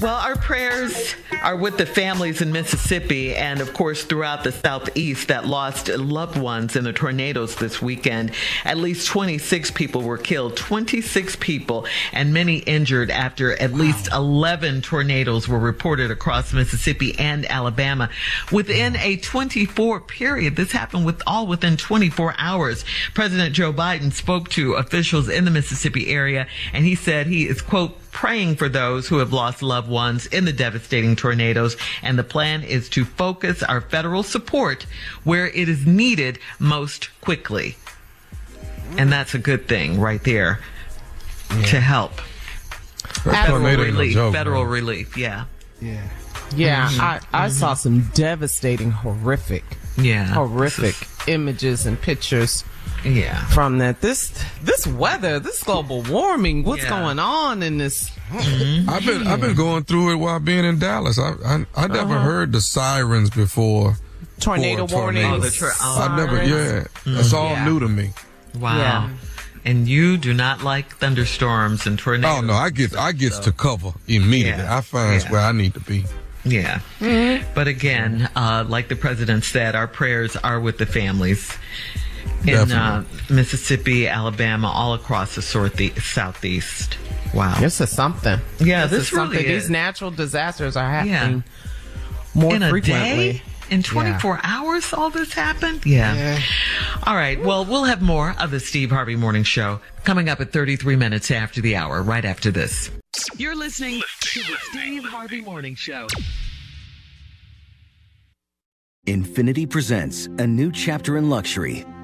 Well, our prayers are with the families in Mississippi and, of course, throughout the Southeast that lost loved ones in the tornadoes this weekend. At least 26 people were killed, 26 people, and many injured after at least 11 tornadoes were reported across Mississippi and Alabama. Within a 24 period, this happened with all within 24 hours. President Joe Biden spoke to officials in the Mississippi area and he said he is, quote, praying for those who have lost loved ones in the devastating tornadoes. And the plan is to focus our federal support where it is needed most quickly. And that's a good thing right there to help. Federal tornado no relief. joke, federal man. relief. Yeah. Yeah. Yeah, Mhm. I, I saw some devastating, horrific, Yeah. horrific images and pictures. Yeah. From that, this this weather, this global warming, what's Yeah. going on in this? I've been I've been going through it while being in Dallas. I I, I never Uh-huh. heard the sirens before. Tornado for a warnings. tornado. Oh, the tur- oh. I never. Yeah, Mhm. it's all Yeah. new to me. Wow. Yeah. And you do not like thunderstorms and tornadoes. Oh no, I get I get to cover immediately. Yeah. I find Yeah. where I need to be. Yeah. But again, uh, like the president said, our prayers are with the families in uh, Mississippi, Alabama, all across the southeast. Wow. This is something. Yeah, this, this is something. really is. These natural disasters are happening Yeah. more in a frequently. day? In 24 hours, all this happened? Yeah. All right. Well, we'll have more of the Steve Harvey Morning Show coming up at 33 minutes after the hour, right after this. You're listening to the Steve Harvey Morning Show. Infiniti presents a new chapter in luxury,